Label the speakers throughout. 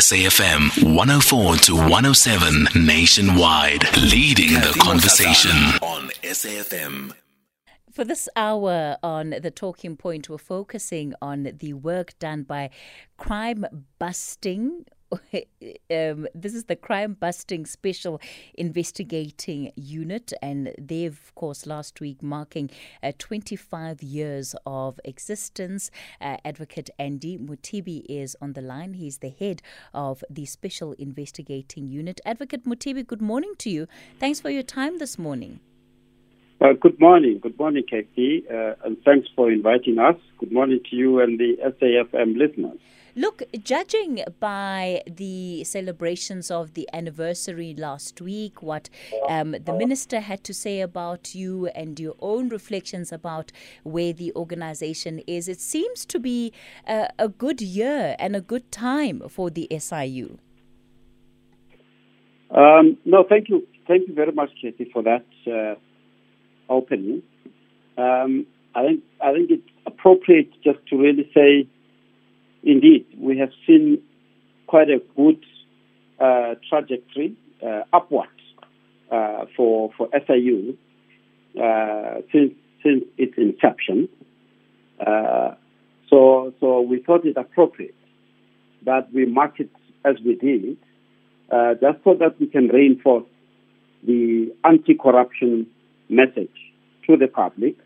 Speaker 1: SAFM 104 to 107 nationwide, leading the conversation on SAFM.
Speaker 2: For this hour on the talking point, we're focusing on the work done by crime busting um, this is the crime busting special investigating unit, and they, of course, last week marking uh, 25 years of existence. Uh, Advocate Andy Mothibi is on the line. He's the head of the special investigating unit. Advocate Mothibi, good morning to you. Thanks for your time this morning.
Speaker 3: Uh, good morning. Good morning, KP, uh, and thanks for inviting us. Good morning to you and the SAFM listeners.
Speaker 2: Look, judging by the celebrations of the anniversary last week, what um, the minister had to say about you and your own reflections about where the organization is, it seems to be a, a good year and a good time for the SIU.
Speaker 3: Um, no, thank you. Thank you very much, Katie, for that uh, opening. Um, I think I think it's appropriate just to really say indeed, we have seen quite a good uh, trajectory uh, upward uh, for for SIU uh, since since its inception. Uh, so so we thought it appropriate that we mark it as we did, uh, just so that we can reinforce the anti-corruption message to the public,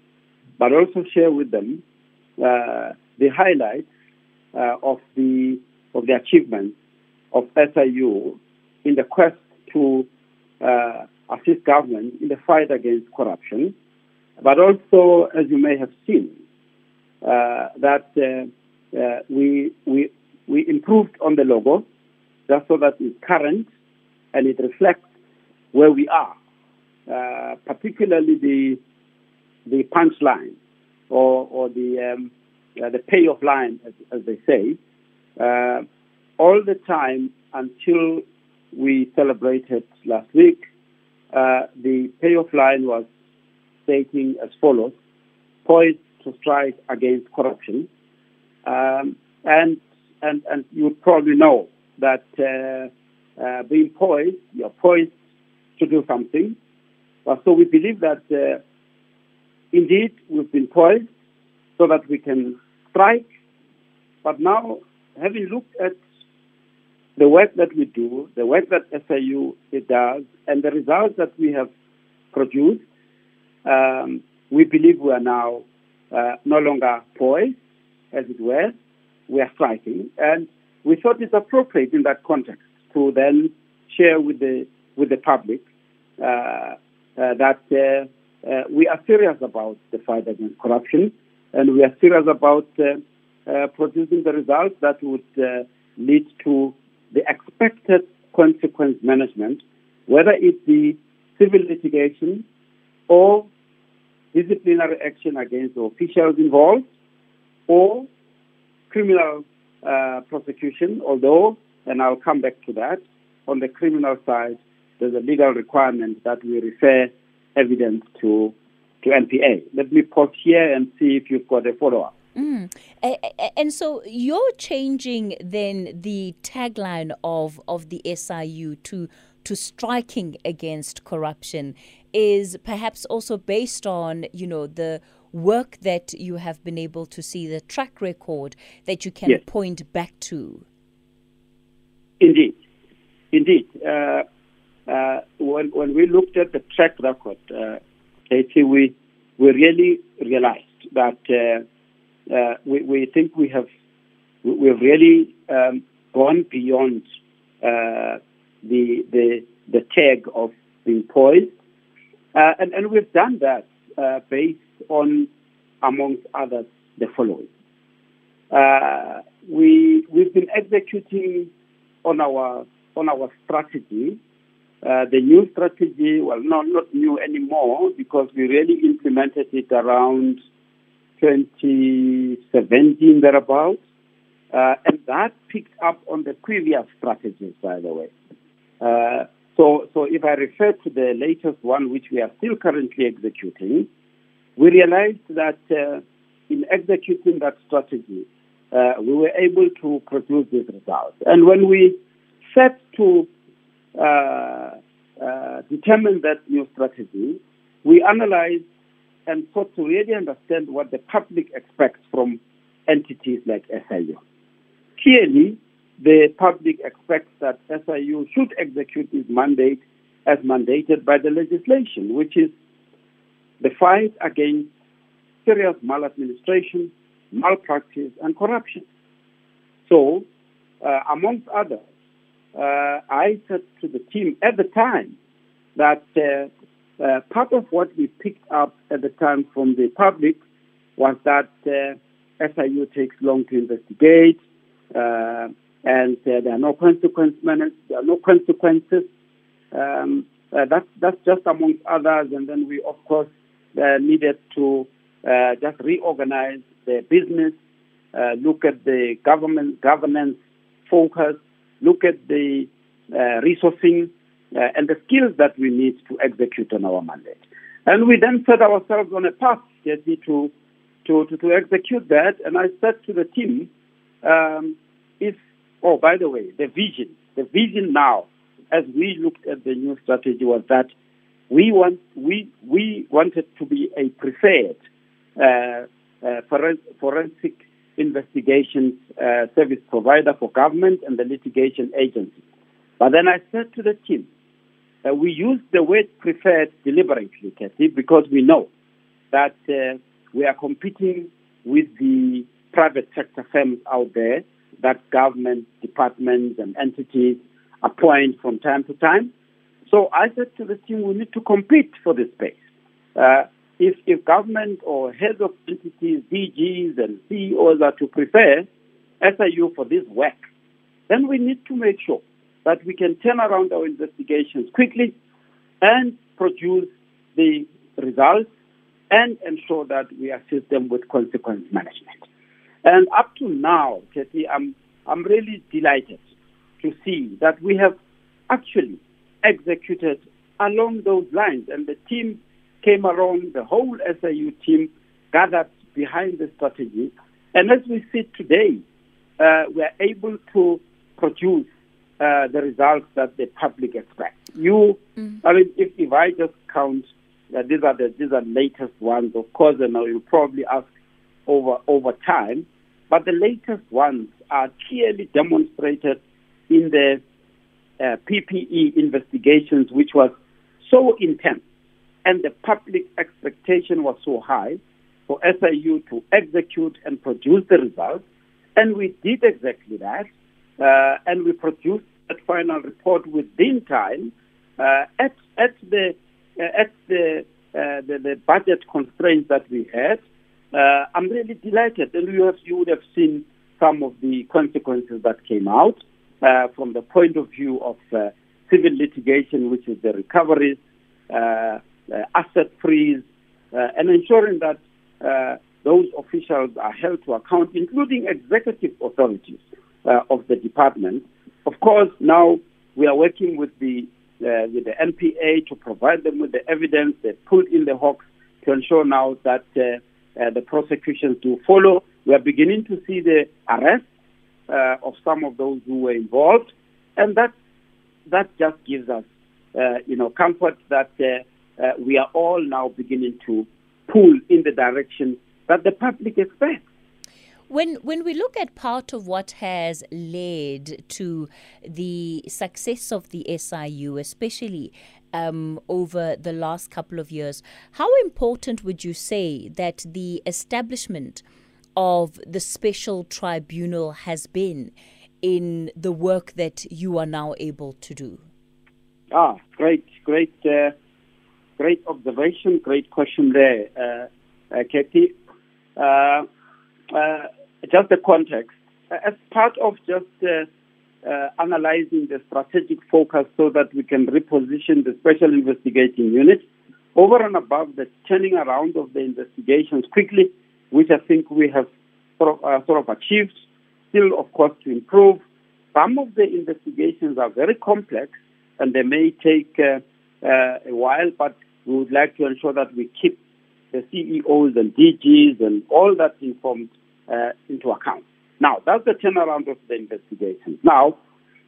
Speaker 3: but also share with them the highlights of the of the achievements of SIU in the quest to uh, assist government in the fight against corruption, but also, as you may have seen, uh, that uh, uh, we we we improved on the logo just so that it's current and it reflects where we are, uh, particularly the the punchline or or the um, uh, the payoff line, as, as they say, uh, all the time until we celebrated last week, uh, the payoff line was stating as follows poised to strike against corruption. Um, and, and, and you probably know that uh, uh, being poised, you're poised to do something. so we believe that uh, indeed we've been poised so that we can strike. But now, having looked at the work that we do, the work that it does, and the results that we have produced, um, we believe we are now uh, no longer poised, as it were. We are striking, and we thought it's appropriate in that context to then share with the with the public uh, uh, that uh, uh, we are serious about the fight against corruption and we are serious about uh, uh, producing the results that would uh, lead to the expected consequence management, whether it be civil litigation or disciplinary action against the officials involved or criminal uh, prosecution, although, and I'll come back to that, on the criminal side, there's a legal requirement that we refer evidence to to NPA. Let me pause here and see if you've got a follow up.
Speaker 2: Mm. And so you're changing then the tagline of, of the SIU to to striking against corruption is perhaps also based on you know the work that you have been able to see the track record that you can yes. point back to.
Speaker 3: Indeed, indeed. Uh, uh, when when we looked at the track record. Uh, Katie, we we really realized that uh, uh, we, we think we have we've really um, gone beyond uh, the the the tag of being poised, uh, and and we've done that uh, based on, amongst others, the following. Uh, we we've been executing on our on our strategy uh, the new strategy, well, not, not new anymore because we really implemented it around 2017, thereabouts. Uh, and that picked up on the previous strategies, by the way. Uh, so, so if I refer to the latest one, which we are still currently executing, we realized that uh, in executing that strategy, uh, we were able to produce these results. And when we set to determine that new strategy, we analyzed and sought to really understand what the public expects from entities like SIU. Clearly, the public expects that SIU should execute its mandate as mandated by the legislation, which is the fight against serious maladministration, malpractice, and corruption. So, uh, amongst others, uh, I said to the team at the time that uh, uh part of what we picked up at the time from the public was that uh, SIU takes long to investigate, uh, and there are no consequences. There are no consequences. Um, that's that's just amongst others, and then we of course needed to just reorganize the business, look at the government governance focus, look at the uh, resourcing uh, and the skills that we need to execute on our mandate. And we then set ourselves on a path, Jesse, to, to, to, to execute that. And I said to the team, um, if, oh, by the way, the vision, the vision now, as we looked at the new strategy, was that we want we we wanted to be a preferred uh, uh, forensic investigations uh, service provider for government and the litigation agency. But then I said to the team, that we use the word preferred deliberately, Kathy, because we know that uh, we are competing with the private sector firms out there that government departments and entities appoint from time to time. So I said to the team, we need to compete for this space. Uh, if, if government or heads of entities, DGs and CEOs are to prefer SIU for this work, then we need to make sure that we can turn around our investigations quickly and produce the results and ensure that we assist them with consequence management. And up to now, Kathy, I'm, I'm really delighted to see that we have actually executed along those lines. And the team came around, the whole SIU team gathered behind the strategy. And as we see today, uh, we are able to produce uh, the results that the public expects. You, mm. I mean, if, if I just count, uh, these are the these are latest ones, of course, and you'll probably ask over over time, but the latest ones are clearly demonstrated in the uh, PPE investigations, which was so intense and the public expectation was so high for SIU to execute and produce the results. And we did exactly that. Uh, and we produced that final report within time uh, at, at the uh, at the, uh, the, the budget constraints that we had. Uh, I'm really delighted, and you, have, you would have seen some of the consequences that came out uh, from the point of view of civil litigation, which is the recoveries, asset freeze, uh, and ensuring that uh, those officials are held to account, including executive authorities of the department. Of course, now we are working with the with the NPA to provide them with the evidence. They pulled in the hawks to ensure now that uh, the prosecutions do follow. We are beginning to see the arrest uh, of some of those who were involved, and that that just gives us, uh, you know, comfort that uh, we are all now beginning to pull in the direction that the public expects.
Speaker 2: When when we look at part of what has led to the success of the SIU, especially um, over the last couple of years, how important would you say that the establishment of the special tribunal has been in the work that you are now able to do?
Speaker 3: Ah, great, great. Uh, great observation, great question there, uh, uh, Katie. Uh, uh just the context. As part of just uh, analyzing the strategic focus so that we can reposition the special investigating unit over and above the turning around of the investigations quickly, which I think we have sort of, sort of achieved, still, of course, to improve. Some of the investigations are very complex and they may take a while, but we would like to ensure that we keep the CEOs and DGs and all that informed uh, into account. Now, that's the turnaround of the investigations. Now,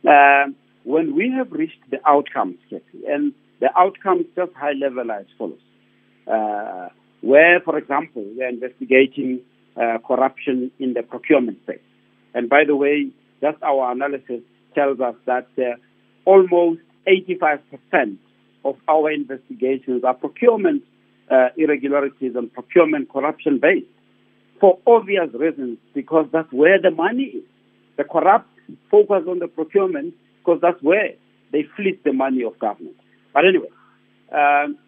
Speaker 3: uh, when we have reached the outcomes, and the outcomes just high level as follows. Uh, where, for example, we are investigating uh, corruption in the procurement space. And by the way, just our analysis tells us that uh, almost 85% of our investigations are procurement uh, irregularities and procurement corruption based for obvious reasons, because that's where the money is. The corrupt focus on the procurement because that's where they fleece the money of government. But anyway, um,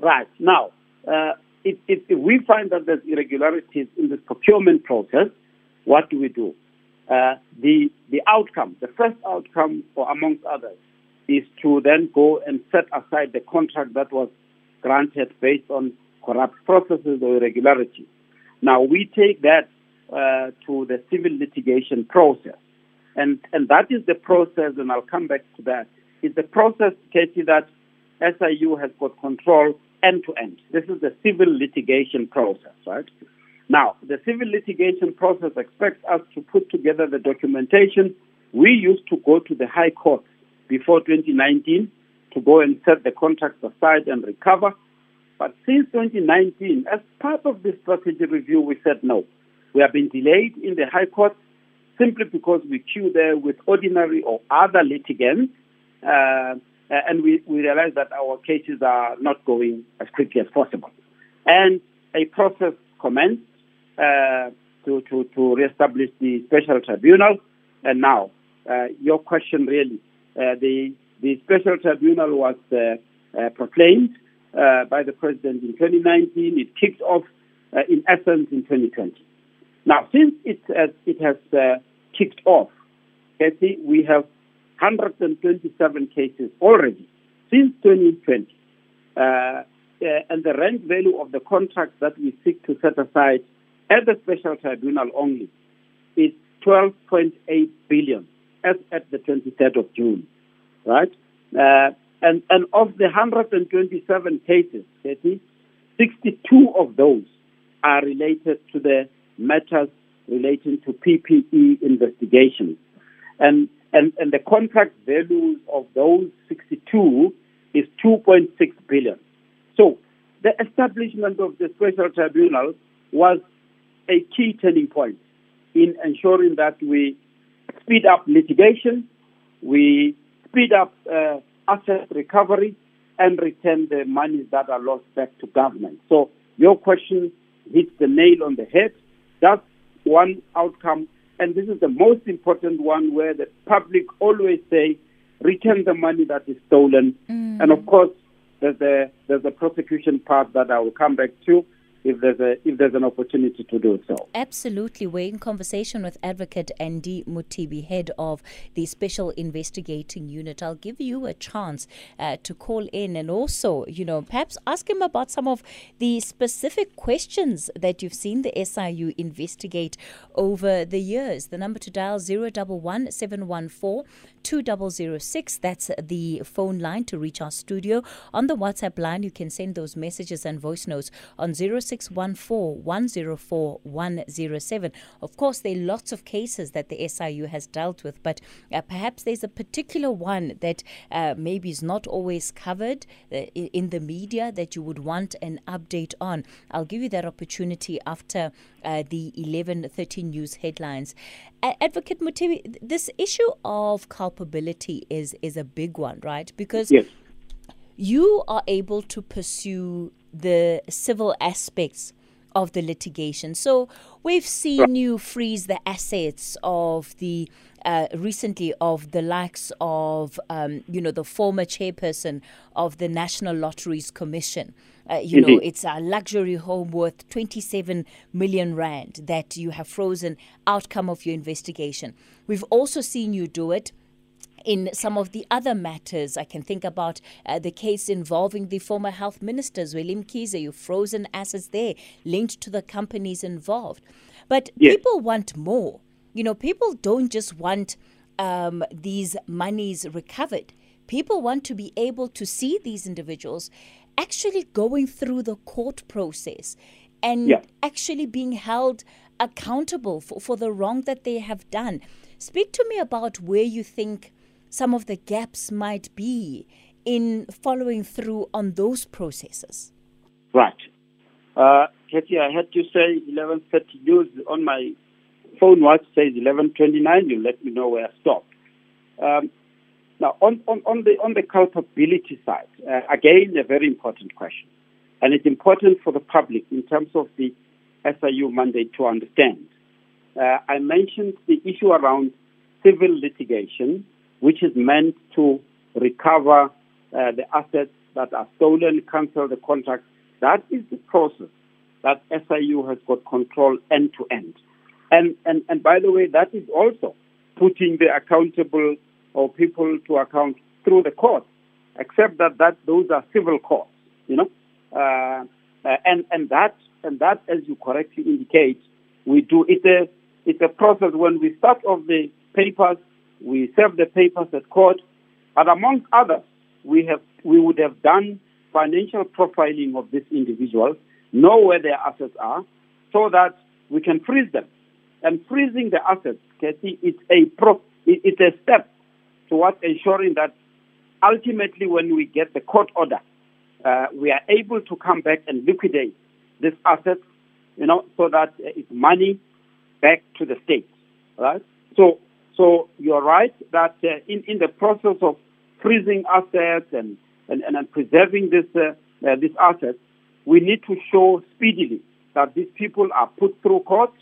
Speaker 3: right now, uh, if, if, if, we find that there's irregularities in the procurement process, what do we do? Uh, the the outcome, the first outcome, or amongst others, is to then go and set aside the contract that was granted based on corrupt processes or irregularities. Now we take that uh, to the civil litigation process, and and that is the process, and I'll come back to that. Is the process, Katie, that SIU has got control end to end. This is the civil litigation process, right? Now, the civil litigation process expects us to put together the documentation. We used to go to the High Court before 2019 to go and set the contracts aside and recover. But since 2019, as part of the strategy review, we said no. We have been delayed in the High Court simply because we queue there with ordinary or other litigants. Uh, and we, we realize that our cases are not going as quickly as possible. And a process commenced uh, to, to, to reestablish the special tribunal. And now, uh, your question really, the, the special tribunal was uh, uh, proclaimed uh, by the president in 2019. It kicked off in essence in 2020. Now, since it, it has kicked off, Kathy, we have 127 cases already since 2020. Uh, uh, and the rent value of the contracts that we seek to set aside at the special tribunal only is 12.8 billion as at the 23rd of June, right? Uh, and, and of the 127 cases, 62 of those are related to the matters relating to PPE investigations. And, and, and the contract value of those 62 is 2.6 billion. So the establishment of the special tribunal was a key turning point in ensuring that we speed up litigation, we speed up uh, asset recovery, and return the monies that are lost back to government. So your question hits the nail on the head. That's one outcome, and this is the most important one where the public always say, return the money that is stolen. Mm. And of course, there's a there's a prosecution part that I will come back to if there's a if there's an opportunity to do so.
Speaker 2: Absolutely. We're in conversation with Advocate Andy Mothibi, head of the Special Investigating Unit. I'll give you a chance uh, to call in and also, you know, perhaps ask him about some of the specific questions that you've seen the SIU investigate over the years. The number to dial 011 714 2006. That's the phone line to reach our studio. On the WhatsApp line, you can send those messages and voice notes on 0614 104 107. Of course, there are lots of cases that the SIU has dealt with, but uh, perhaps there's a particular one that uh, maybe is not always covered uh, in the media that you would want an update on. I'll give you that opportunity after uh, the 11:13 news headlines. Advocate Mothibi, this issue of culpability is is a big one, right? Because
Speaker 3: yes.
Speaker 2: you are able to pursue the civil aspects of the litigation. So we've seen you freeze the assets of the uh, recently of the likes of um, you know the former chairperson of the National Lotteries Commission. Uh, you know, it's a luxury home worth 27 million rand that you have frozen. Outcome of your investigation. We've also seen you do it in some of the other matters. I can think about uh, the case involving the former health ministers, Zweli Mkhize. You've frozen assets there linked to the companies involved. But yes. people want more. You know, people don't just want um, these monies recovered. People want to be able to see these individuals actually going through the court process and yeah. actually being held accountable for, for the wrong that they have done. Speak to me about where you think some of the gaps might be in following through on those processes?
Speaker 3: Right. Uh, I had to say 11.30 news on my phone watch says 11.29. You let me know where I stopped. Um, now, on, on, on, the, on the culpability side, uh, again, a very important question. And it's important for the public in terms of the SIU mandate to understand. Uh, I mentioned the issue around civil litigation, which is meant to recover uh, the assets that are stolen, cancel the contract. That is the process that SIU has got control end to end. And, and, and by the way, that is also putting the accountable or people to account through the courts, except that, that those are civil courts, you know. Uh, uh, and, and that, and that, as you correctly indicate, we do, it's a, it's a process when we start off the papers, we serve the papers at court, but among others, we have, we would have done financial profiling of these individuals, know where their assets are, so that we can freeze them. And freezing the assets, Kathy, it's a pro, it's a step towards ensuring that ultimately when we get the court order, uh, we are able to come back and liquidate these assets, you know, so that it's money back to the state, right? So, so you're right that uh, in, in the process of freezing assets and, and, and preserving this, uh, uh, these assets, we need to show speedily that these people are put through court,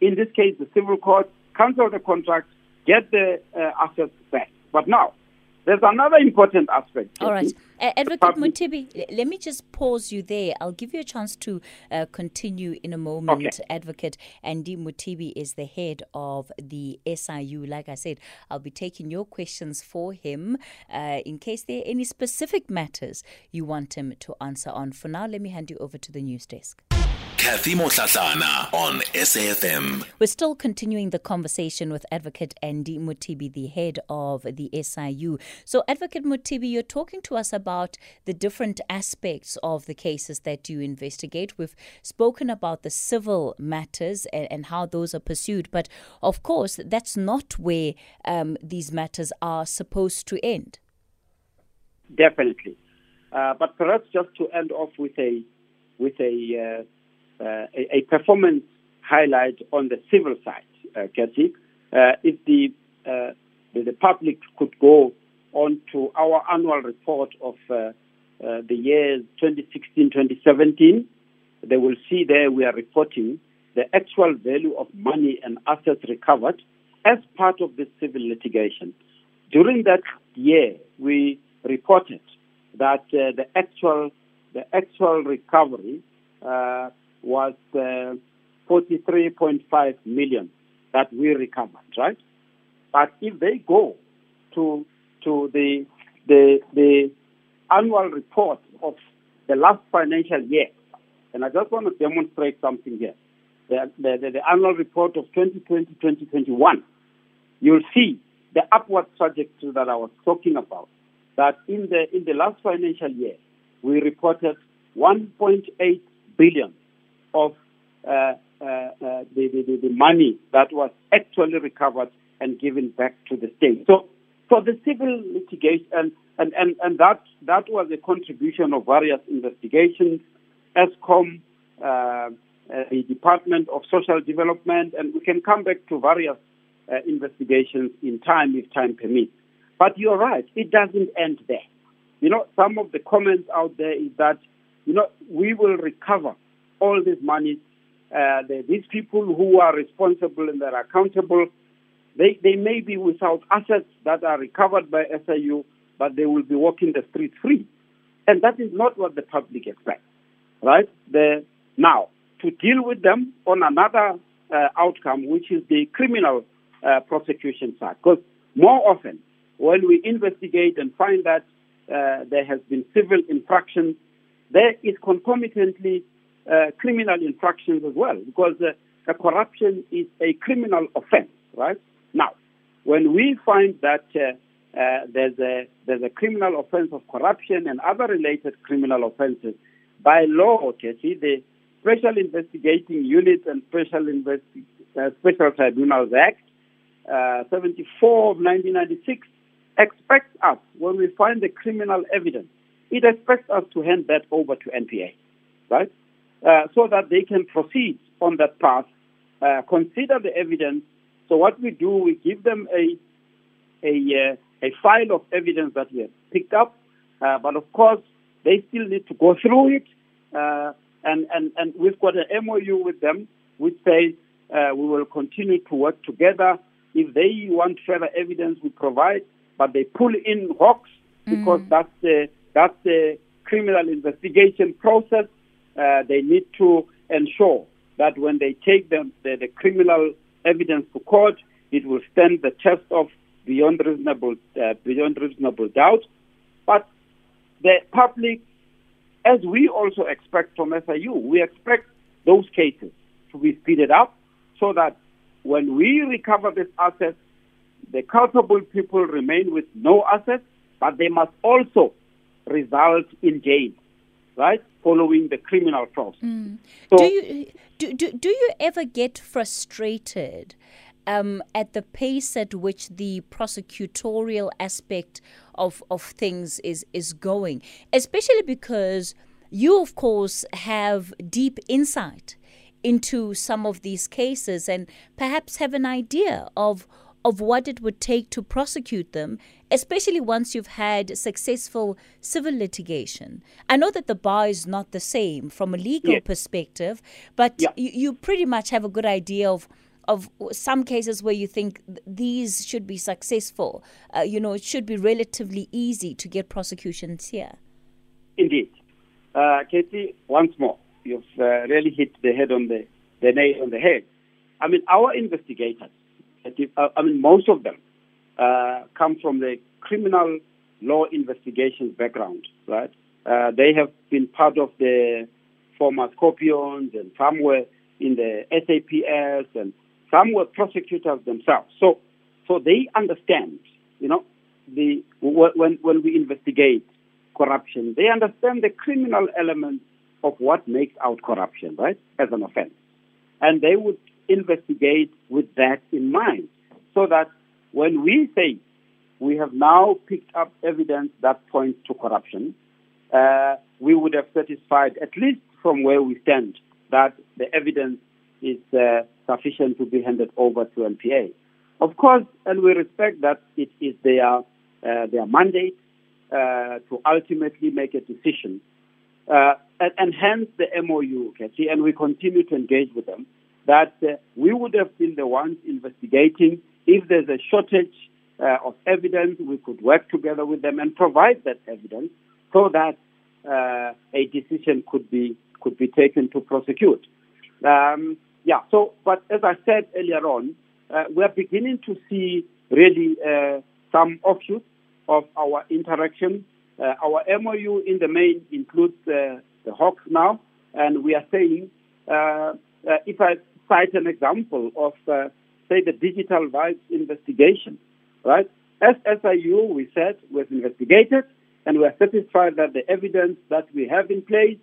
Speaker 3: in this case, the civil court, cancel the contract, get the uh, assets back. But now, there's another important aspect.
Speaker 2: All right. Uh, Advocate Mothibi, let me just pause you there. I'll give you a chance to uh, continue in a moment. Okay. Advocate Andy Mothibi is the head of the SIU. Like I said, I'll be taking your questions for him uh, in case there are any specific matters you want him to answer on. For now, let me hand you over to the news desk.
Speaker 1: Kathy Motlatlana on SAFM.
Speaker 2: We're still continuing the conversation with Advocate Andy Mothibi, the head of the SIU. So, Advocate Mothibi, you're talking to us about the different aspects of the cases that you investigate. We've spoken about the civil matters and, and how those are pursued, but of course, that's not where um, these matters are supposed to end.
Speaker 3: Definitely. Uh, but perhaps just to end off with a with a uh, a, performance highlight on the civil side, uh, Kathy. Uh, if the, uh, the, the public could go on to our annual report of uh, uh, the years 2016-2017, they will see there we are reporting the actual value of money and assets recovered as part of the civil litigation. During that year, we reported that uh, the actual the actual recovery uh, was uh, 43.5 million that we recovered, right? But if they go to to the the the annual report of the last financial year, and I just want to demonstrate something here. The, the, the, annual report of 2020-2021, you'll see the upward trajectory that I was talking about. That in the in the last financial year, we reported 1.8 billion of uh, uh, uh, the, the, the money that was actually recovered and given back to the state. So, for the civil litigation, and, and, and, and that, that was a contribution of various investigations, Eskom, uh, uh, the Department of Social Development, and we can come back to various uh, investigations in time if time permits. But you're right, it doesn't end there. You know, some of the comments out there is that, you know, we will recover all this money. Uh, these people who are responsible and are accountable, they, they may be without assets that are recovered by SIU, but they will be walking the streets free. And that is not what the public expects, right? The, now, to deal with them on another uh, outcome, which is the criminal uh, prosecution side. Because more often, when we investigate and find that uh, there has been civil infractions, there is concomitantly criminal infractions as well, because uh, corruption is a criminal offense, right? Now, when we find that uh, uh, there's a there's a criminal offense of corruption and other related criminal offenses, by law, see the Special Investigating Units and Special Investi- uh, Special Tribunals Act uh, 74 of 1996 expects us, when we find the criminal evidence, it expects us to hand that over to NPA, right? Uh, so that they can proceed on that path, uh, consider the evidence. So what we do, we give them a a, uh, a file of evidence that we have picked up, uh, but of course they still need to go through it, uh, and and and we've got an MOU with them which says uh, we will continue to work together. If they want further evidence, we provide, but they pull in Hawks because mm. that's the that's the criminal investigation process. Uh, they need to ensure that when they take them, the, the criminal evidence to court, it will stand the test of beyond reasonable uh, beyond reasonable doubt. But the public, as we also expect from SIU, we expect those cases to be speeded up so that when we recover this asset, the culpable people remain with no assets, but they must also result in jail, right? Following the criminal process. Mm.
Speaker 2: So, do you do, do, do you ever get frustrated um, at the pace at which the prosecutorial aspect of, of things is, is going, especially because you, of course, have deep insight into some of these cases and perhaps have an idea of of what it would take to prosecute them, especially once you've had successful civil litigation. I know that the bar is not the same from a legal yes. perspective, but yeah. you, you pretty much have a good idea of of some cases where you think these should be successful. Uh, you know, it should be relatively easy to get prosecutions here.
Speaker 3: Indeed. Uh, Katie, once more, you've uh, really hit the head on the, the nail on the head. I mean, our investigators, I mean, most of them uh, come from the criminal law investigations background, right? Uh, they have been part of the former Scorpions and some were in the SAPS and some were prosecutors themselves. So, so they understand, you know, the when when we investigate corruption, they understand the criminal element of what makes out corruption, right, as an offense, and they would investigate with that in mind, so that when we say we have now picked up evidence that points to corruption, uh, we would have satisfied, at least from where we stand, that the evidence is uh, sufficient to be handed over to NPA. Of course, and we respect that it is their uh, their mandate uh, to ultimately make a decision, uh, and, and, hence the MOU, okay, and we continue to engage with them. That uh, we would have been the ones investigating if there's a shortage uh, of evidence. We could work together with them and provide that evidence so that a decision could be could be taken to prosecute. Um, yeah, so, but as I said earlier on, uh, we're beginning to see really uh, some offshoots of our interaction. Uh, our MOU in the main includes uh, the Hawks now, and we are saying, uh, uh, if I cite an example of, say, the digital vibes investigation, right? As SIU, we said, was investigated, and we are satisfied that the evidence that we have in place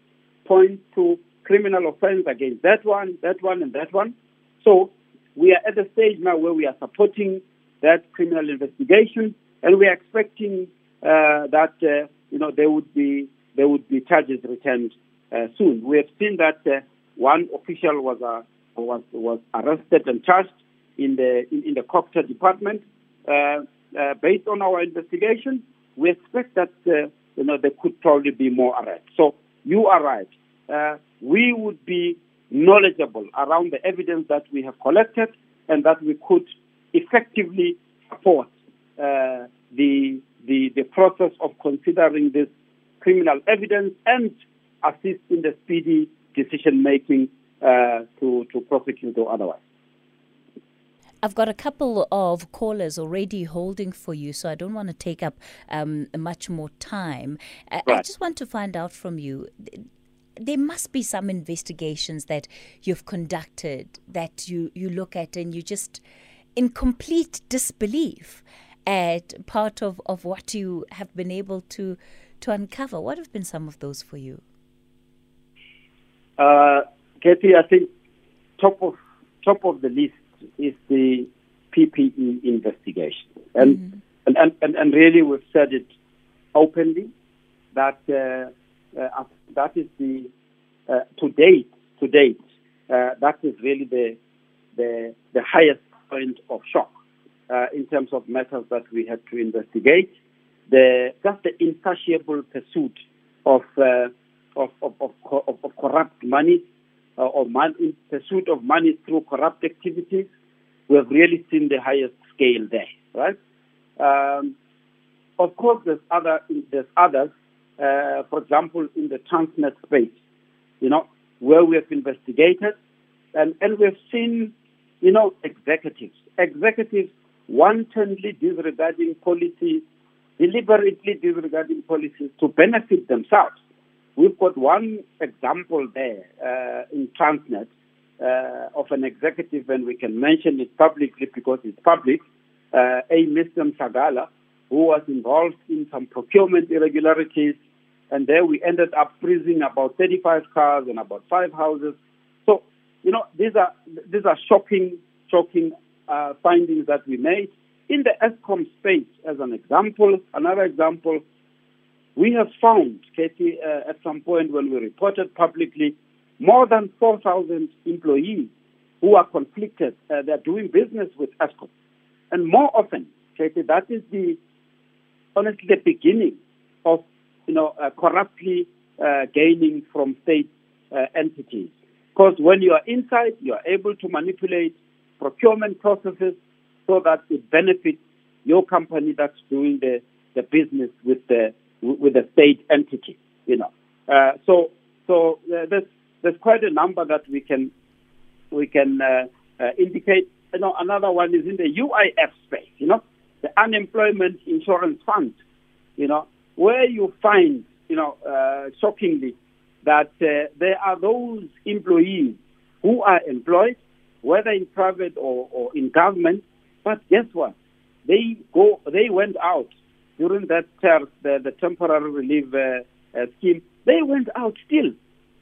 Speaker 3: points to criminal offense against that one, that one, and that one. So we are at the stage now where we are supporting that criminal investigation, and we are expecting uh, that uh, you know there would be there would be charges returned uh, soon. We have seen that uh, one official was uh, was was arrested and charged in the in, in the COGTA department. Uh, based on our investigation, we expect that uh, you know there could probably be more arrests. So you are right uh, we would be knowledgeable around the evidence that we have collected and that we could effectively support uh, the, the, the process of considering this criminal evidence and assist in the speedy decision making uh, to, to prosecute or otherwise.
Speaker 2: I've got a couple of callers already holding for you, so I don't want to take up um, much more time. Right. I just want to find out from you there must be some investigations that you've conducted that you, you look at and you just in complete disbelief at part of, of what you have been able to to uncover. What have been some of those for you?
Speaker 3: Uh, Katie, I think top of top of the list is the PPE investigation, and mm-hmm. and, and, and, and really we've said it openly that uh, uh, that is the uh, to date to date uh, that is really the the the highest point of shock uh, in terms of matters that we had to investigate. The just the insatiable pursuit of uh, of, of, of, of, of corrupt money or man, in pursuit of money through corrupt activities. We have really seen the highest scale there, right? Um, of course, there's other there's others. Uh, for example, in the Transnet space, you know, where we have investigated, and and we have seen, you know, executives, executives wantonly disregarding policies, deliberately disregarding policies to benefit themselves. We've got one example there uh, in Transnet uh, of an executive, and we can mention it publicly because it's public, uh, a Mr. Sagala, who was involved in some procurement irregularities. And there we ended up freezing about 35 cars and about five houses. So, you know, these are, these are shocking, shocking uh, findings that we made. In the Eskom space, as an example, another example, we have found, Katie, uh, at some point when we reported publicly, more than 4,000 employees who are conflicted. Uh, they're doing business with Eskom. And more often, Katie, that is the honestly the beginning of you know uh, corruptly uh, gaining from state uh, entities. Because when you are inside, you are able to manipulate procurement processes so that it benefits your company that's doing the, the business with the with the state entity. You know, uh, so so uh, there's there's quite a number that we can we can uh, indicate. You know, another one is in the UIF space. You know, the unemployment insurance fund, you know, where you find, you know, uh, shockingly, that uh, there are those employees who are employed, whether in private or, or in government, but guess what? They go, they went out during that term, the, the temporary relief uh, uh, scheme. They went out still,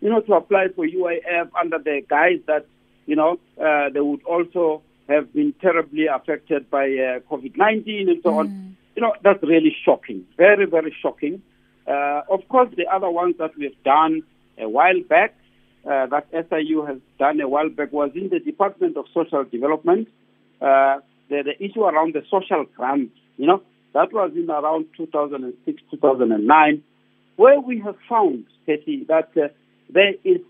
Speaker 3: you know, to apply for UIF under the guise that, you know, uh, they would also have been terribly affected by uh, COVID 19 and so mm. on. You know, that's really shocking. Very, very shocking. Uh, of course, the other ones that we've done a while back, uh, that SIU has done a while back, was in the Department of Social Development. Uh, the, the issue around the social grant, you know, that was in around 2006, 2009, where we have found, Katie, that uh, there is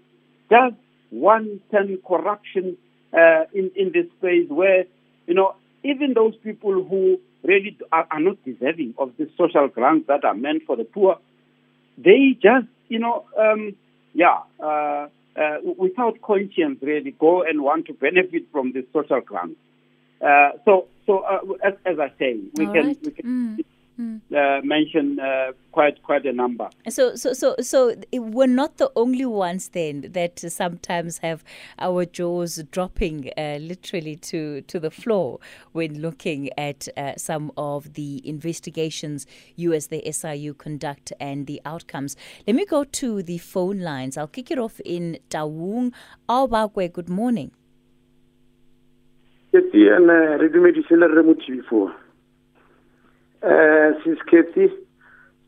Speaker 3: just one ten corruption uh, in in this space where you know even those people who really are, are not deserving of the social grants that are meant for the poor, they just you know um, yeah uh, uh, without conscience really go and want to benefit from the social grants. Uh, so so uh, as, as, I say, we
Speaker 2: All
Speaker 3: can,
Speaker 2: right.
Speaker 3: we can
Speaker 2: Mm. Mm.
Speaker 3: uh, mention uh, quite quite a number.
Speaker 2: So, so, so, so we're not the only ones then that sometimes have our jaws dropping uh, literally to to the floor when looking at uh, some of the investigations you as the SIU conduct and the outcomes. Let me go to the phone lines. I'll kick it off in Taung. Aobakwe, good morning.
Speaker 4: Ke ene re dumedise le re mo tv4 uh sis Kathy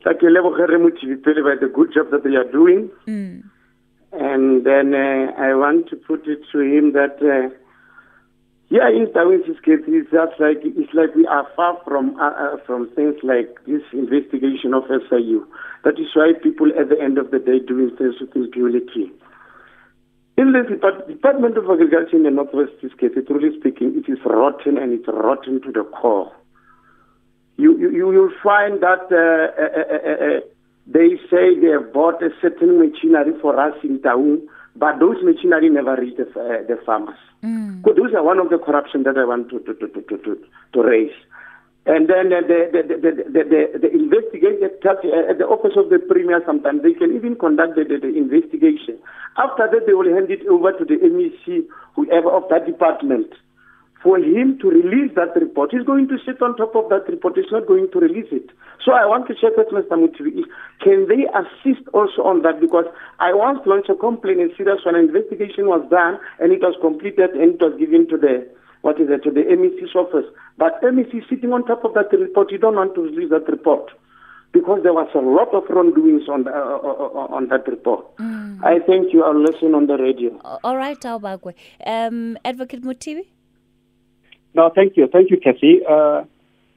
Speaker 4: tla ke leboge re mo tv pele by the good job that they are doing.
Speaker 2: Mm.
Speaker 4: and then uh, i want to put it to him that uh, yeah in Darwin sis Kathy it's just like it's like we are far from uh, uh, from things like this investigation of SIU that is why people at the end of the day doing things with impunity in the Depart- Department of Agriculture in the Northwest Cape, truly speaking, it is rotten and it's rotten to the core. You you you will find that uh, uh, uh, uh, uh, they say they have bought a certain machinery for us in Taung, but those machinery never reach the, uh, the farmers.
Speaker 2: Mm.
Speaker 4: So those are one of the corruption that I want to to to to, to, to raise. And then uh, the, the, the, the, the, the, investigator uh, at the office of the premier sometimes they can even conduct the, the, the investigation. After that, they will hand it over to the MEC, whoever of that department, for him to release that report. He's going to sit on top of that report. He's not going to release it. So I want to check with Mr. Mutivi. Can they assist also on that? Because I once launched a complaint in Serious when an investigation was done and it was completed and it was given to the what is it, to the MEC's office. But MEC sitting on top of that report, you don't want to release that report because there was a lot of wrongdoings on, the, uh, uh, on that report. Mm. I think you are listening on the radio.
Speaker 2: All right, Aobakwe. Um, Advocate Mothibi?
Speaker 3: No, thank you. Thank you, Kathy. Uh,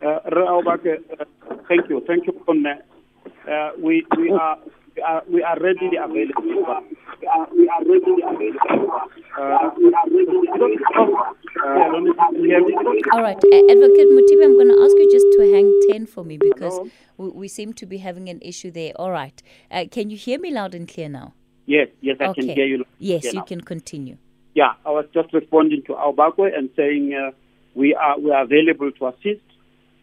Speaker 3: uh, thank you. Thank you. Uh, we, we are we are, we are readily available. We are, we are readily available. Uh, we are readily available.
Speaker 2: Uh, All right, uh, Advocate Mothibi, I'm going to ask you just to hang 10 for me because we, we, seem to be having an issue there. All right. Uh, can you hear me loud and clear now?
Speaker 3: Yes, yes, I
Speaker 2: okay.
Speaker 3: can hear you.
Speaker 2: Yes, you
Speaker 3: now.
Speaker 2: can continue.
Speaker 3: Yeah, I was just responding to Aobakwe and saying uh, we are we are available to assist.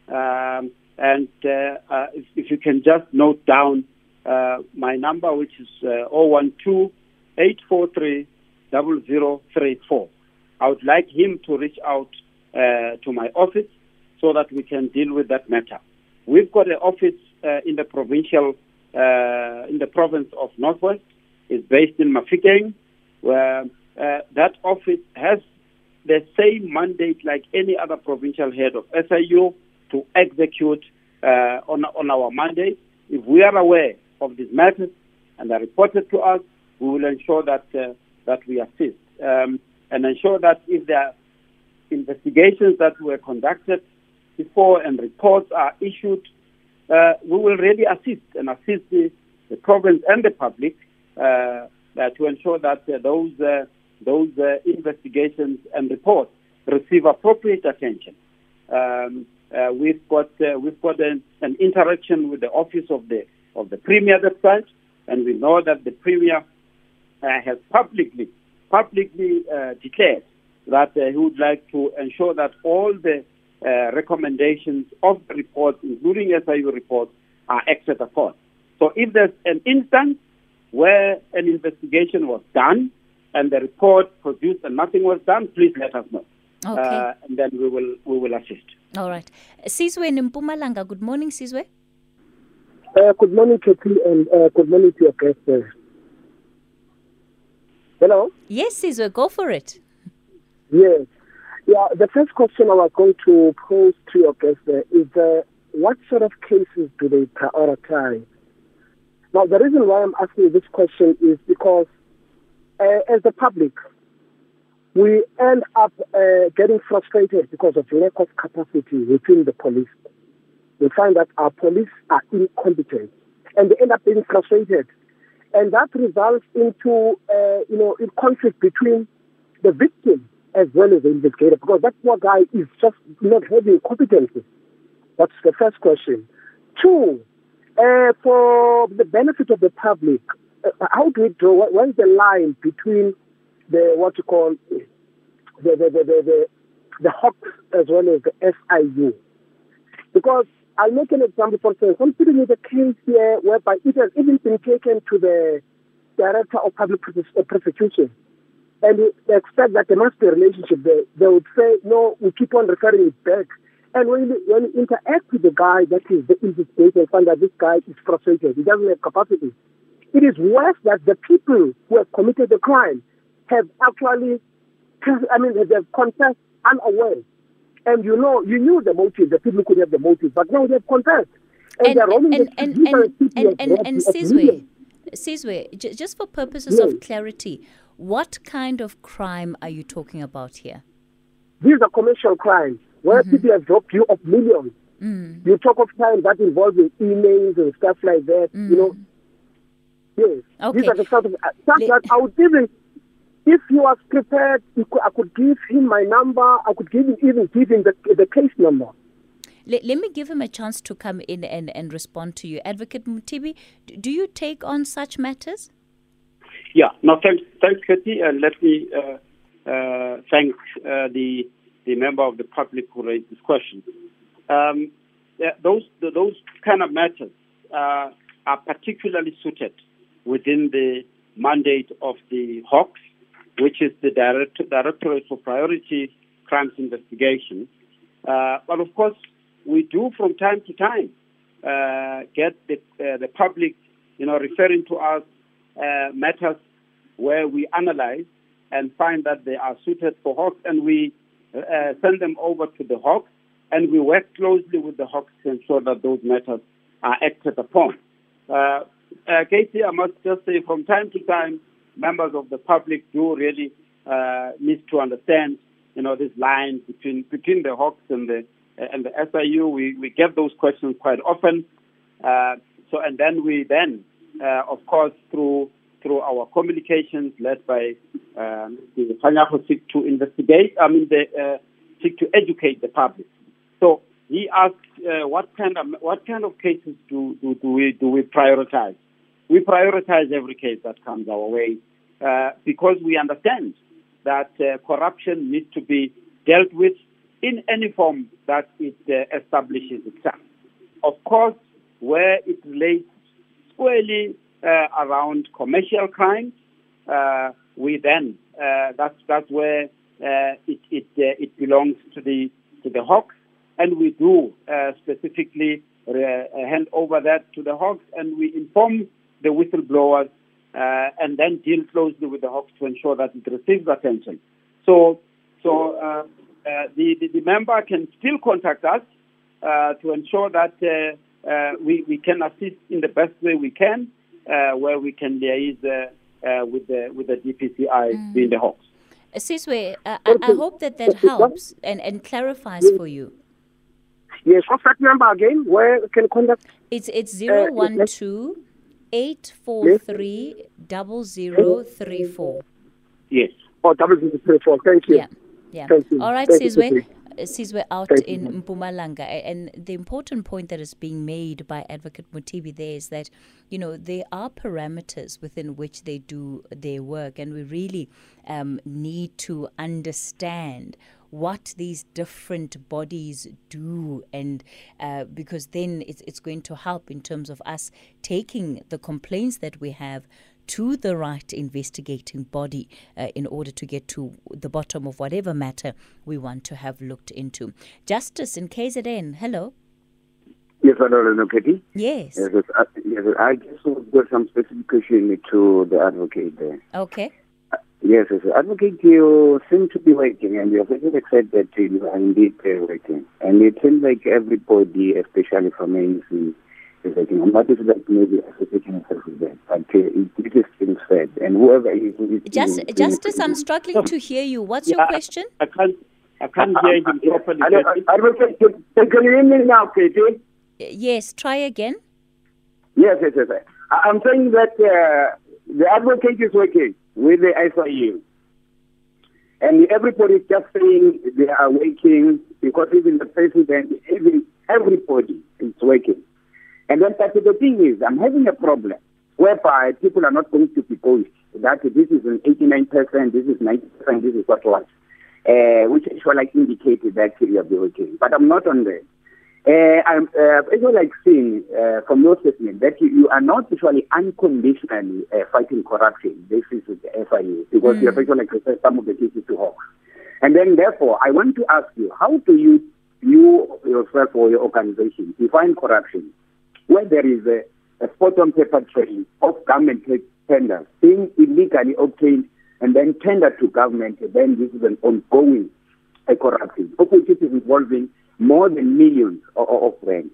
Speaker 3: Um, and uh, uh, if, if, you can just note down uh, my number, which is uh, 012 843 0034. I would like him to reach out uh, to my office so that we can deal with that matter. We've got an office uh, in the provincial, uh, in the province of Northwest. It's based in Mafikeng, where uh, that office has the same mandate like any other provincial head of SIU to execute on, on our mandate. If we are aware of these matters and are reported to us, we will ensure that uh, that we assist um, and ensure that if there are investigations that were conducted before and reports are issued, uh, we will really assist and assist the, the province and the public uh, uh to ensure that uh, those uh, those investigations and reports receive appropriate attention. Um, we've got we've got an, an interaction with the office of the of the Premier website, and we know that the Premier uh, has publicly publicly uh, declared that uh, he would like to ensure that all the uh, recommendations of the report, including SIU reports, are acted upon. So if there's an instance where an investigation was done and the report produced and nothing was done, please let us know.
Speaker 2: Okay. Uh,
Speaker 3: and then we will we will assist.
Speaker 2: All right. Sizwe Mpumalanga, good morning, Sizwe.
Speaker 5: Uh, good morning, Katie, and uh, good morning to your guest. Uh. Hello?
Speaker 2: Yes, Caesar, go for it.
Speaker 5: Yes. Yeah, the first question I was going to pose to your guest is uh, what sort of cases do they prioritize? Now, the reason why I'm asking this question is because uh, as the public, we end up uh, getting frustrated because of lack of capacity within the police we find that our police are incompetent and they end up being frustrated. And that results into, uh, you know, in conflict between the victim as well as the investigator because that poor guy is just not having competency. That's the first question. Two, uh, for the benefit of the public, uh, how do we draw, where's the line between the, what you call, the, the, the, the, the, the as well as the SIU? Because I'll make an example for instance. With a case here whereby it has even been taken to the director of public uh, prosecution. And they expect that there must be a relationship there. They would say, no, we keep on referring it back. And when you, when you interact with the guy that is the investigator and find that this guy is frustrated, he doesn't have capacity, it is worse that the people who have committed the crime have actually, I mean, they have confessed unaware and you know, you knew the motive, the people could have the motive, but now they've confessed. And, and
Speaker 2: and, and, and, and, and, and, and Sizwe, Sizwe, j- just for purposes yes. of clarity, what kind of crime are you talking about here?
Speaker 5: These are commercial crimes where mm-hmm. people have robbed you of millions. Mm. You talk of crime that involves emails and stuff like that, mm. you know. Mm. Yes. Okay. These are the sort of uh, stuff that I would even if he was prepared, I could give him my number. I could give him, even give him the, the case number.
Speaker 2: Let, let me give him a chance to come in and, and respond to you. Advocate Mothibi, do you take on such matters?
Speaker 3: Yeah, no, thanks, thanks, Katie, and let me uh, uh, thank uh, the the member of the public who raised this question. Um, those those kind of matters uh, are particularly suited within the mandate of the Hawks which is the Direct- Directorate for Priority Crimes Investigation. Uh, but of course, we do from time to time uh, get the, uh, the public, you know, referring to us uh, matters where we analyze and find that they are suited for Hawks, and we uh, send them over to the Hawks, and we work closely with the Hawks to ensure that those matters are acted upon. Uh, uh, Katie, I must just say from time to time, members of the public do really uh, need to understand, you know, this line between between the Hawks and the and the SIU. We we get those questions quite often. Uh, so and then we then, uh, of course, through through our communications led by um, the Kganyago seek to investigate. I mean, the uh, seek to educate the public. So he asked, uh, what kind of what kind of cases do, do, do we do we prioritize? We prioritize every case that comes our way uh, because we understand that uh, corruption needs to be dealt with in any form that it uh, establishes itself. Of course, where it relates squarely uh, around commercial crimes, uh, we then uh, that's that's where it it it belongs to the to the Hawks, and we do specifically hand over that to the Hawks, and we inform the whistleblowers uh, and then deal closely with the Hawks to ensure that it receives attention. So, so uh, uh, the, the, the member can still contact us to ensure that we we can assist in the best way we can, where we can liaise with the with the DPCI mm. being the Hawks.
Speaker 2: Sizwe, uh, I, I, hope that that helps and, and clarifies for you.
Speaker 5: Yes, what's that number again? Where can contact?
Speaker 2: It's it's zero one two eight four three double zero three four.
Speaker 5: Yes. Oh, double zero three four. Thank you.
Speaker 2: Yeah. Yeah. Thank you. All right, Sizwe. Sizwe out Thank in you. Mpumalanga. And the important point that is being made by Advocate Mothibi there is that, you know, there are parameters within which they do their work, and we really um, need to understand what these different bodies do, and uh, because then it's, it's going to help in terms of us taking the complaints that we have to the right investigating body uh, in order to get to the bottom of whatever matter we want to have looked into. Justice in KZN, hello.
Speaker 6: Yes, hello, Katie.
Speaker 2: Yes.
Speaker 6: Yes, yes, I just got some specification to the advocate there.
Speaker 2: Okay.
Speaker 6: Yes, yes. Advocate, you seem to be working and you're very excited that you are indeed uh, working. And it seems like everybody, especially from ANC, is working. And that is like maybe associating itself with that. But uh, it, it is being said. And whoever is... is
Speaker 2: Just,
Speaker 6: is,
Speaker 2: Justice, I'm struggling to hear you. What's yeah, your question?
Speaker 3: I can't, I can't hear you properly.
Speaker 6: Advocate, can you hear me now, Katie?
Speaker 2: Yes, try again.
Speaker 6: Yes, yes, yes. I'm saying that uh, the advocate is working with the SIU. And everybody just saying they are working because even the president, even everybody is working. And then but the thing is, I'm having a problem whereby people are not going to be post that this is an 89%, this is 90%, this is what was, uh, which actually indicated that you are working. But I'm not on there. Uh, I'm uh, also like seeing uh, from your statement that you, you, are not actually unconditionally uh, fighting corruption. This is the SIU because mm. you have actually like referred some of the cases to Hawks. And then therefore, I want to ask you, how do you, you yourself or your organization define corruption when there is a, a spot on paper trail of government tenders being illegally obtained and then tendered to government, then this is an ongoing uh, corruption, of which is involving more than millions of, of rand.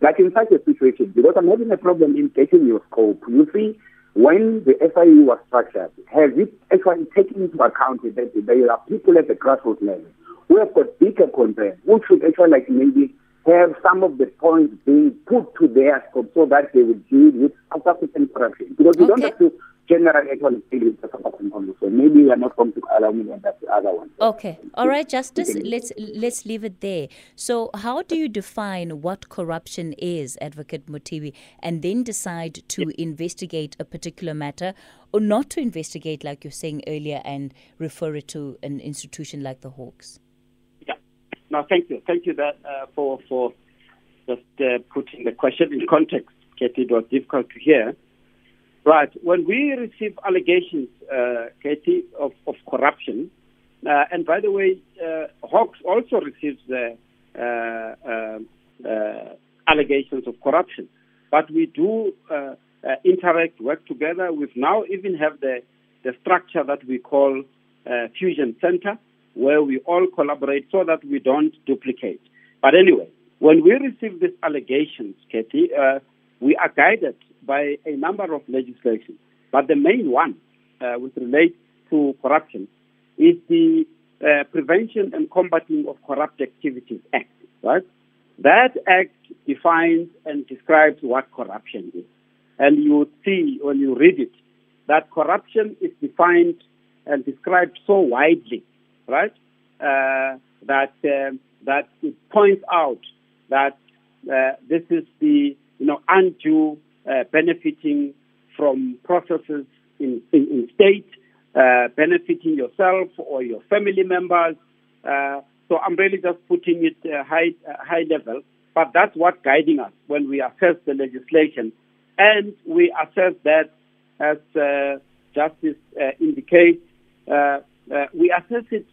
Speaker 6: Like in such a situation, because I'm having a problem in getting your scope, you see, when the SIU was structured, has it actually taken into account that there are people at the grassroots level who have got bigger concerns, who should actually like maybe have some of the points being put to their scope so that they would deal with South African corruption. Because okay. don't have to generally actually deal with the South African. So maybe we are not going to allow me the other one.
Speaker 2: Okay. All right, Justice, let's let's leave it there. So how do you define what corruption is, Advocate Mothibi, and then decide to investigate a particular matter or not to investigate like you're saying earlier and refer it to an institution like the Hawks?
Speaker 3: No, thank you. Thank you that, uh, for, for just uh, putting the question in context, Katie. It was difficult to hear. Right. When we receive allegations, uh, Katie, of, of corruption, uh, and by the way, uh, Hawks also receives uh, allegations of corruption, but we do interact, work together. We've now even have the, the structure that we call Fusion Center, where we all collaborate so that we don't duplicate. But anyway, when we receive these allegations, Katie, uh, we are guided by a number of legislation. But the main one, uh, which relates to corruption, is the uh, Prevention and Combating of Corrupt Activities Act, right? That act defines and describes what corruption is. And you see when you read it that corruption is defined and described so widely, right? Uh, that uh, that it points out that uh, this is the you know undue uh, benefiting from processes in, in, in state, uh, benefiting yourself or your family members. Uh, so I'm really just putting it high high level, but that's what guiding us when we assess the legislation, and we assess that as justice indicates, we assess it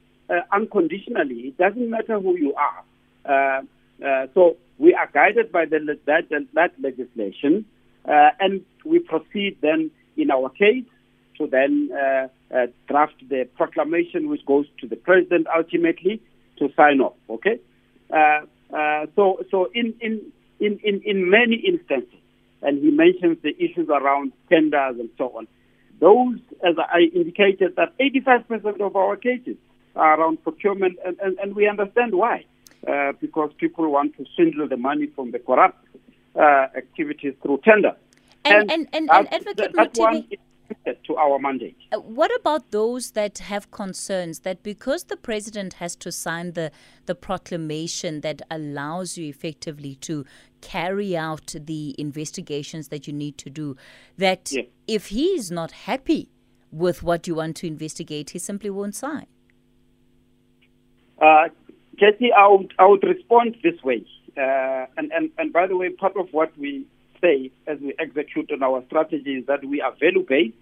Speaker 3: unconditionally. It doesn't matter who you are. Uh, so we are guided by the, that, that legislation, uh, and we proceed then in our case to then uh, uh, draft the proclamation which goes to the president ultimately to sign off. Okay, uh, so so in, in in in in many instances, and he mentions the issues around tenders and so on. Those, as I indicated, that 85% of our cases are around procurement, and, and, and we understand why. Uh, because people want to swindle the money from the corrupt uh, activities through tender.
Speaker 2: And, and, and, and, Advocate
Speaker 3: that, one to our mandate.
Speaker 2: Uh, what about those that have concerns that because the president has to sign the, the proclamation that allows you effectively to carry out the investigations that you need to do, that yes. if he is not happy with what you want to investigate, he simply won't sign?
Speaker 3: Uh, Jesse, I would, I would respond this way. Uh, and, and, and by the way, part of what we say as we execute on our strategy is that we are value based.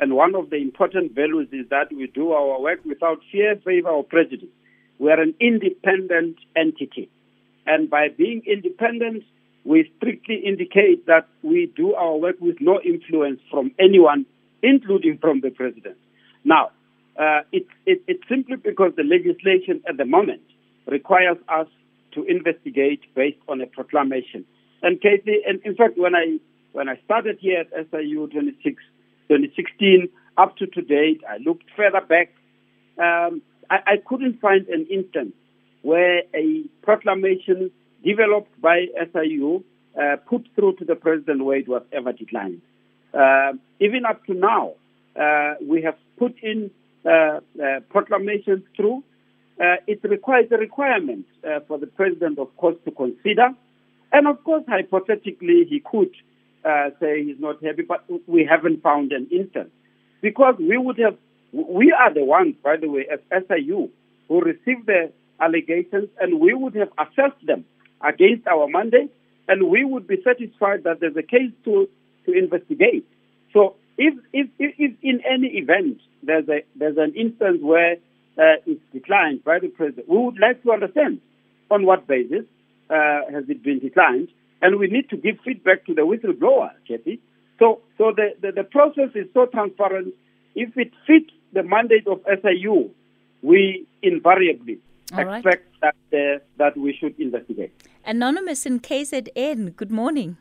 Speaker 3: And one of the important values is that we do our work without fear, favor, or prejudice. We are an independent entity. And by being independent, we strictly indicate that we do our work with no influence from anyone, including from the president. Now, uh, it, it, it's simply because the legislation at the moment requires us to investigate based on a proclamation. And Casey, and in fact, when I when I started here at SIU 26, 2016 up to today, I looked further back. Um, I, I couldn't find an instance where a proclamation developed by SIU uh, put through to the president where it was ever declined. Uh, even up to now, uh, we have put in uh, uh, proclamations through uh, it requires a requirement uh, for the president, of course, to consider. And of course, hypothetically, he could uh, say he's not happy, but we haven't found an instance. Because we would have, we are the ones, by the way, as SIU, who received the allegations, and we would have assessed them against our mandate, and we would be satisfied that there's a case to, to investigate. So if, if, if, if in any event there's, a, there's an instance where is declined by the president. We would like to understand on what basis uh, has it been declined, and we need to give feedback to the whistleblower, Kathy. So, so the, the, the process is so transparent. If it fits the mandate of SIU, we invariably All expect right. that, uh, that we should investigate.
Speaker 2: Anonymous in KZN, good morning.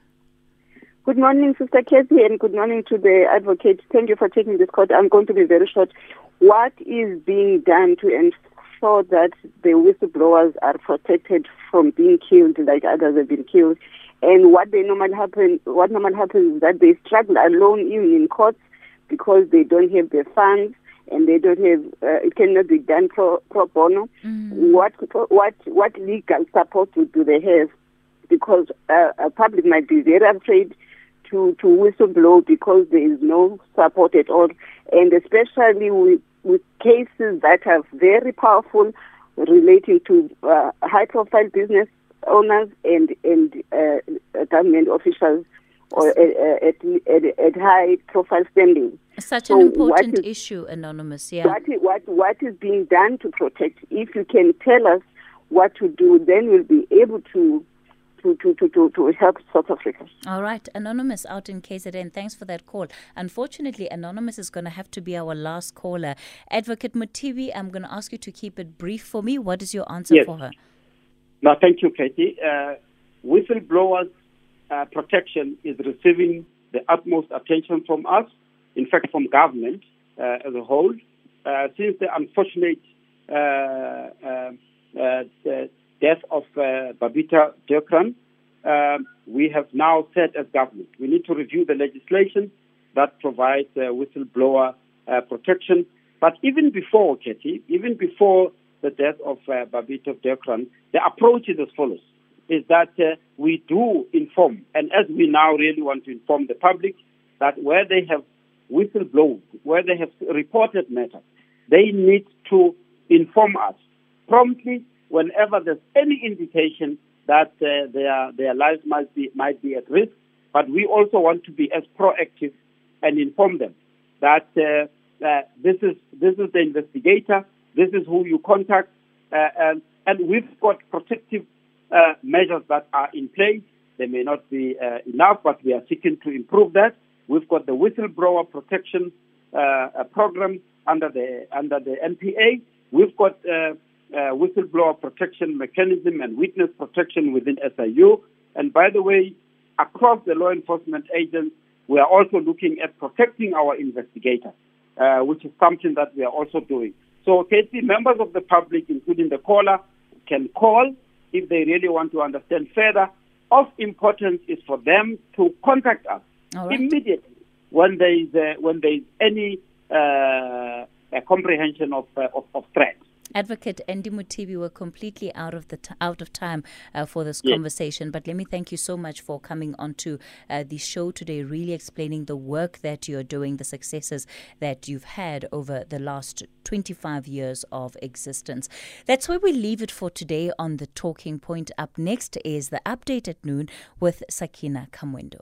Speaker 7: Good morning, Sister Kathy, and good morning to the advocate. Thank you for taking this call. I'm going to be very short what is being done to ensure that the whistleblowers are protected from being killed like others have been killed. And what they normally happen, what normally happens is that they struggle alone even in courts because they don't have the funds and they don't have. Uh, it cannot be done pro, pro bono. Mm. What what what legal support do they have? Because uh, a public might be very afraid to to whistleblow because there is no support at all, and especially with with cases that are very powerful relating to uh, high-profile business owners and and uh, government officials or uh, uh, at, at, at, high-profile standing.
Speaker 2: Such so an important is, issue, anonymous. Yeah.
Speaker 7: What, what what is being done to protect? If you can tell us what to do, then we'll be able to to to, to, to, to, to help South Africa.
Speaker 2: All right, Anonymous out in KZN, thanks for that call. Unfortunately, Anonymous is going to have to be our last caller. Advocate Mothibi, I'm going to ask you to keep it brief for me. What is your answer
Speaker 3: Yes.
Speaker 2: for her?
Speaker 3: No, thank you, Katie. Uh, whistleblowers uh, protection is receiving the utmost attention from us, in fact, from government uh, as a whole. Uh, since the unfortunate uh, uh, uh, death of uh, Babita Deokaran, um, we have now said as government we need to review the legislation that provides uh, whistleblower uh, protection. But even before, Katie, even before the death of uh, Babita Deokaran, the approach is as follows, is that uh, we do inform, and as we now really want to inform the public, that where they have whistleblowed, where they have reported matters, they need to inform us promptly whenever there's any indication that uh, their their lives might be might be at risk. But we also want to be as proactive and inform them that uh, uh, this is this is the investigator, this is who you contact, uh, and, and we've got protective uh, measures that are in place. They may not be uh, enough, but we are seeking to improve that. We've got the whistleblower protection program under the under the NPA. We've got uh, whistleblower protection mechanism and witness protection within SIU. And by the way, across the law enforcement agents, we are also looking at protecting our investigators, uh, which is something that we are also doing. So, Casey, members of the public, including the caller, can call if they really want to understand further. Of importance is for them to contact us
Speaker 2: right.
Speaker 3: immediately when there is uh, when there is any uh, comprehension of, uh, of of threat.
Speaker 2: Advocate Andy Mothibi, we're completely out of the t- out of time uh, for this
Speaker 3: Yes.
Speaker 2: conversation. But let me thank you so much for coming onto uh, the show today, really explaining the work that you're doing, the successes that you've had over the last 25 years of existence. That's where we leave it for today on the Talking Point. Up next is the update at noon with Sakina Kamwendo.